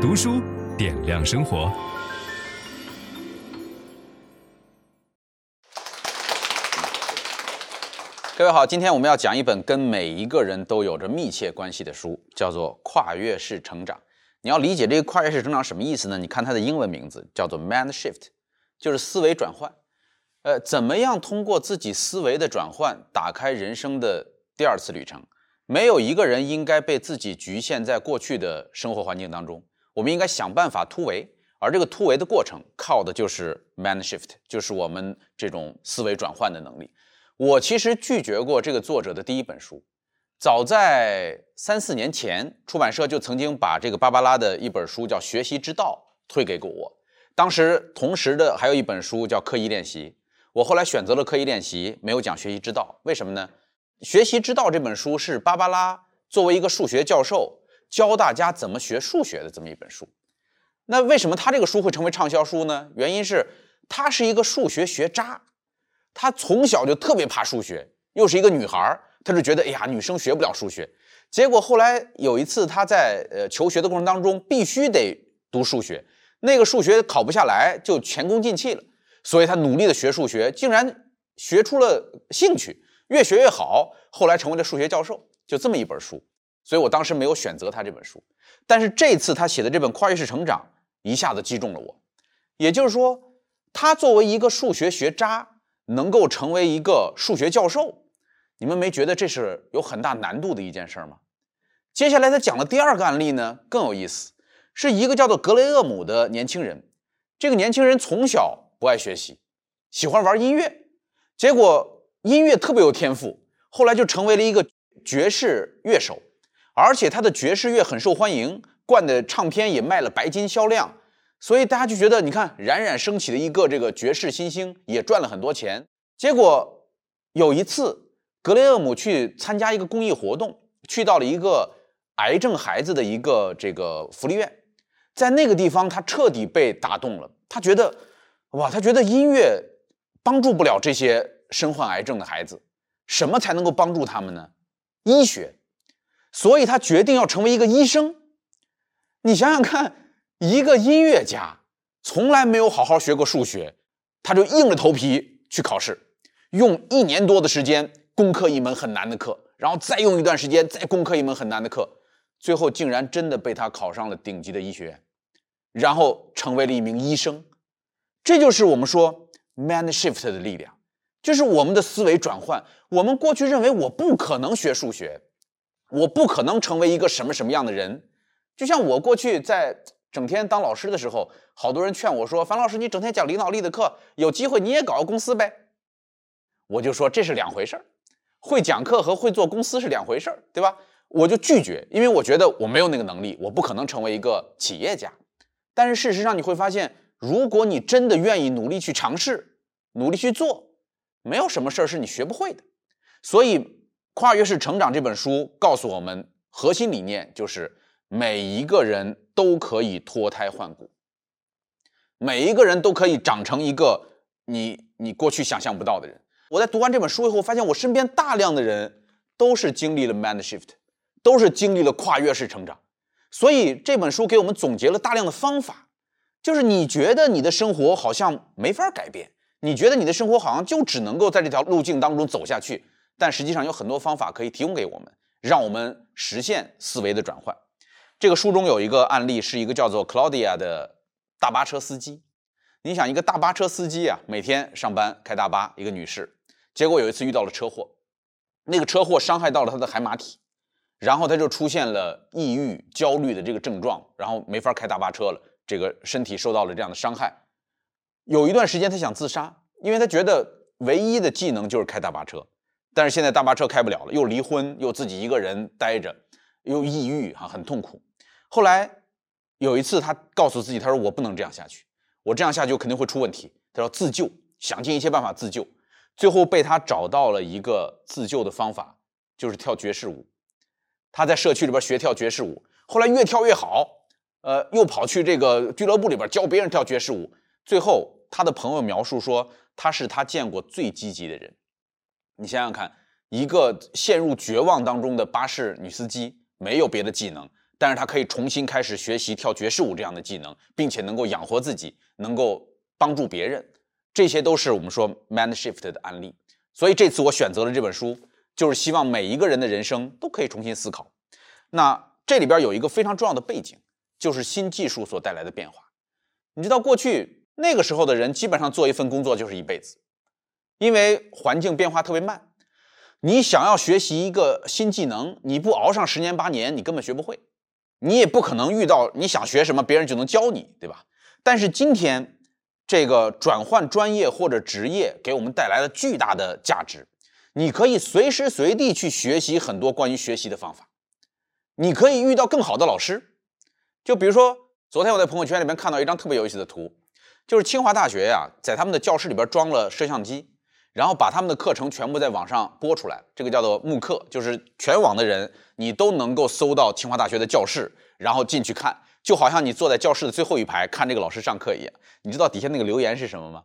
读书点亮生活。各位好，今天我们要讲一本跟每一个人都有着密切关系的书，叫做《跨越式成长》。你要理解这个跨越式成长什么意思呢？你看它的英文名字叫做 Mind Shift，就是思维转换。呃，怎么样通过自己思维的转换，打开人生的第二次旅程？没有一个人应该被自己局限在过去的生活环境当中，我们应该想办法突围。而这个突围的过程，靠的就是 Mind Shift，就是我们这种思维转换的能力。我其实拒绝过这个作者的第一本书。早在三四年前，出版社就曾经把这个芭芭拉的一本书叫《学习之道》推给过我。当时同时的还有一本书叫《刻意练习》，我后来选择了《刻意练习》，没有讲《学习之道》。为什么呢？《学习之道》这本书是芭芭拉作为一个数学教授教大家怎么学数学的这么一本书。那为什么他这个书会成为畅销书呢？原因是他是一个数学学渣，他从小就特别怕数学，又是一个女孩他就觉得，哎呀，女生学不了数学。结果后来有一次，他在呃求学的过程当中，必须得读数学。那个数学考不下来，就前功尽弃了。所以他努力的学数学，竟然学出了兴趣，越学越好。后来成为了数学教授，就这么一本书。所以我当时没有选择他这本书。但是这次他写的这本《跨越式成长》一下子击中了我。也就是说，他作为一个数学学渣，能够成为一个数学教授。你们没觉得这是有很大难度的一件事吗？接下来他讲的第二个案例呢，更有意思，是一个叫做格雷厄姆的年轻人。这个年轻人从小不爱学习，喜欢玩音乐，结果音乐特别有天赋，后来就成为了一个爵士乐手，而且他的爵士乐很受欢迎，灌的唱片也卖了白金销量，所以大家就觉得，你看冉冉升起的一个这个爵士新星，也赚了很多钱。结果有一次。格雷厄姆去参加一个公益活动，去到了一个癌症孩子的一个这个福利院，在那个地方，他彻底被打动了。他觉得，哇，他觉得音乐帮助不了这些身患癌症的孩子，什么才能够帮助他们呢？医学。所以他决定要成为一个医生。你想想看，一个音乐家从来没有好好学过数学，他就硬着头皮去考试，用一年多的时间。攻克一门很难的课，然后再用一段时间再攻克一门很难的课，最后竟然真的被他考上了顶级的医学院，然后成为了一名医生。这就是我们说 mind shift 的力量，就是我们的思维转换。我们过去认为我不可能学数学，我不可能成为一个什么什么样的人。就像我过去在整天当老师的时候，好多人劝我说：“樊老师，你整天讲领导力的课，有机会你也搞个公司呗。”我就说这是两回事儿。会讲课和会做公司是两回事儿，对吧？我就拒绝，因为我觉得我没有那个能力，我不可能成为一个企业家。但是事实上你会发现，如果你真的愿意努力去尝试，努力去做，没有什么事儿是你学不会的。所以，《跨越式成长》这本书告诉我们，核心理念就是每一个人都可以脱胎换骨，每一个人都可以长成一个你你过去想象不到的人。我在读完这本书以后，发现我身边大量的人都是经历了 mind shift，都是经历了跨越式成长。所以这本书给我们总结了大量的方法，就是你觉得你的生活好像没法改变，你觉得你的生活好像就只能够在这条路径当中走下去，但实际上有很多方法可以提供给我们，让我们实现思维的转换。这个书中有一个案例，是一个叫做 Claudia 的大巴车司机。你想，一个大巴车司机啊，每天上班开大巴，一个女士。结果有一次遇到了车祸，那个车祸伤害到了她的海马体，然后她就出现了抑郁、焦虑的这个症状，然后没法开大巴车了，这个身体受到了这样的伤害。有一段时间他想自杀，因为他觉得唯一的技能就是开大巴车，但是现在大巴车开不了了，又离婚，又自己一个人待着，又抑郁哈，很痛苦。后来有一次他告诉自己，他说我不能这样下去，我这样下去肯定会出问题，他说自救，想尽一切办法自救。最后被他找到了一个自救的方法，就是跳爵士舞。他在社区里边学跳爵士舞，后来越跳越好，呃，又跑去这个俱乐部里边教别人跳爵士舞。最后，他的朋友描述说，他是他见过最积极的人。你想想看，一个陷入绝望当中的巴士女司机，没有别的技能，但是她可以重新开始学习跳爵士舞这样的技能，并且能够养活自己，能够帮助别人，这些都是我们说 mind shift 的案例。所以这次我选择了这本书，就是希望每一个人的人生都可以重新思考。那这里边有一个非常重要的背景，就是新技术所带来的变化。你知道过去那个时候的人基本上做一份工作就是一辈子，因为环境变化特别慢。你想要学习一个新技能，你不熬上十年八年，你根本学不会。你也不可能遇到你想学什么，别人就能教你，对吧？但是今天这个转换专业或者职业给我们带来了巨大的价值。你可以随时随地去学习很多关于学习的方法，你可以遇到更好的老师。就比如说，昨天我在朋友圈里面看到一张特别有意思的图，就是清华大学呀，在他们的教室里边装了摄像机。然后把他们的课程全部在网上播出来，这个叫做慕课，就是全网的人你都能够搜到清华大学的教室，然后进去看，就好像你坐在教室的最后一排看这个老师上课一样。你知道底下那个留言是什么吗？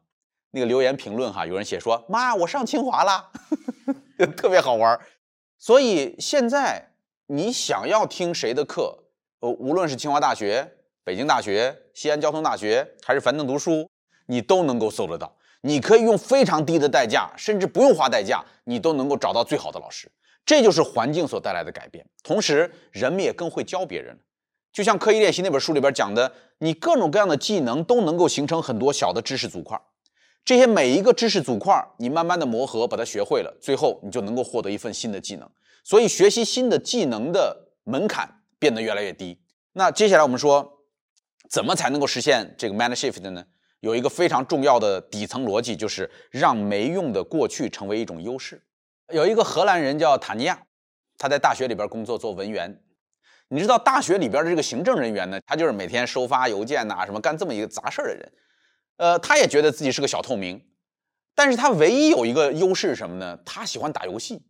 那个留言评论哈，有人写说：“妈，我上清华了，特别好玩。”所以现在你想要听谁的课，呃，无论是清华大学、北京大学、西安交通大学，还是樊登读书，你都能够搜得到。你可以用非常低的代价，甚至不用花代价，你都能够找到最好的老师。这就是环境所带来的改变。同时，人们也更会教别人。就像刻意练习那本书里边讲的，你各种各样的技能都能够形成很多小的知识组块。这些每一个知识组块，你慢慢的磨合，把它学会了，最后你就能够获得一份新的技能。所以，学习新的技能的门槛变得越来越低。那接下来我们说，怎么才能够实现这个 mind shift 呢？有一个非常重要的底层逻辑，就是让没用的过去成为一种优势。有一个荷兰人叫塔尼亚，他在大学里边工作做文员。你知道大学里边的这个行政人员呢，他就是每天收发邮件呐，什么干这么一个杂事儿的人。呃，他也觉得自己是个小透明，但是他唯一有一个优势是什么呢？他喜欢打游戏。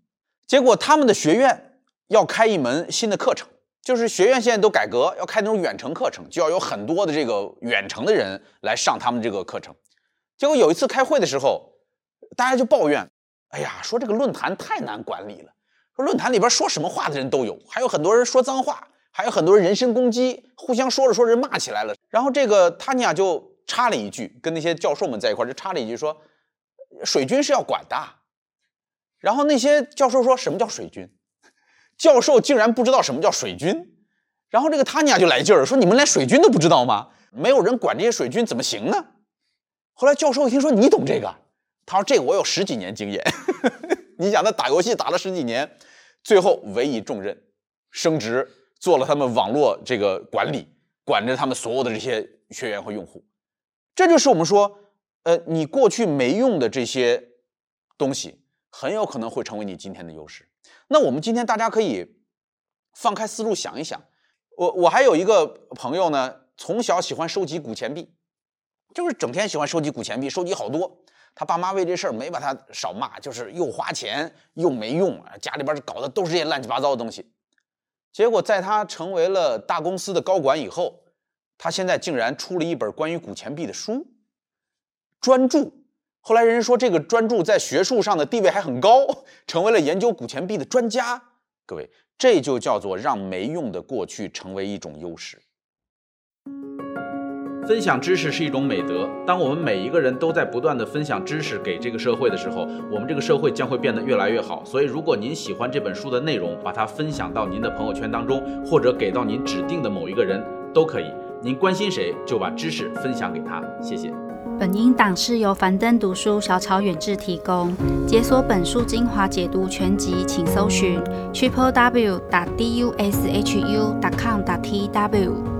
结果他们的学院要开一门新的课程。就是学院现在都改革，要开那种远程课程，就要有很多的这个远程的人来上他们这个课程。结果有一次开会的时候，大家就抱怨：“哎呀，说这个论坛太难管理了，说论坛里边说什么话的人都有，还有很多人说脏话，还有很多人人身攻击，互相说着说着骂起来了。”然后这个塔尼亚就插了一句，跟那些教授们在一块就插了一句说：“水军是要管的。”然后那些教授说什么叫水军？教授竟然不知道什么叫水军，然后这个塔尼亚就来劲儿说：“你们连水军都不知道吗？没有人管这些水军怎么行呢？”后来教授一听说你懂这个，他说：“这个我有十几年经验。”你想他打游戏打了十几年，最后委以重任，升职做了他们网络这个管理，管着他们所有的这些学员和用户。这就是我们说，呃，你过去没用的这些东西，很有可能会成为你今天的优势。那我们今天大家可以放开思路想一想，我我还有一个朋友呢，从小喜欢收集古钱币，就是整天喜欢收集古钱币，收集好多。他爸妈为这事儿没把他少骂，就是又花钱又没用啊，家里边搞的都是些乱七八糟的东西。结果在他成为了大公司的高管以后，他现在竟然出了一本关于古钱币的书，专著。后来人说这个专著在学术上的地位还很高，成为了研究古钱币的专家。各位，这就叫做让没用的过去成为一种优势。分享知识是一种美德。当我们每一个人都在不断地分享知识给这个社会的时候，我们这个社会将会变得越来越好。所以，如果您喜欢这本书的内容，把它分享到您的朋友圈当中，或者给到您指定的某一个人都可以。您关心谁，就把知识分享给他。谢谢。本音档是由樊登读书小草远志提供。解锁本书精华解读全集，请搜寻 triple w 打 d u s h u 打 com 打 t w。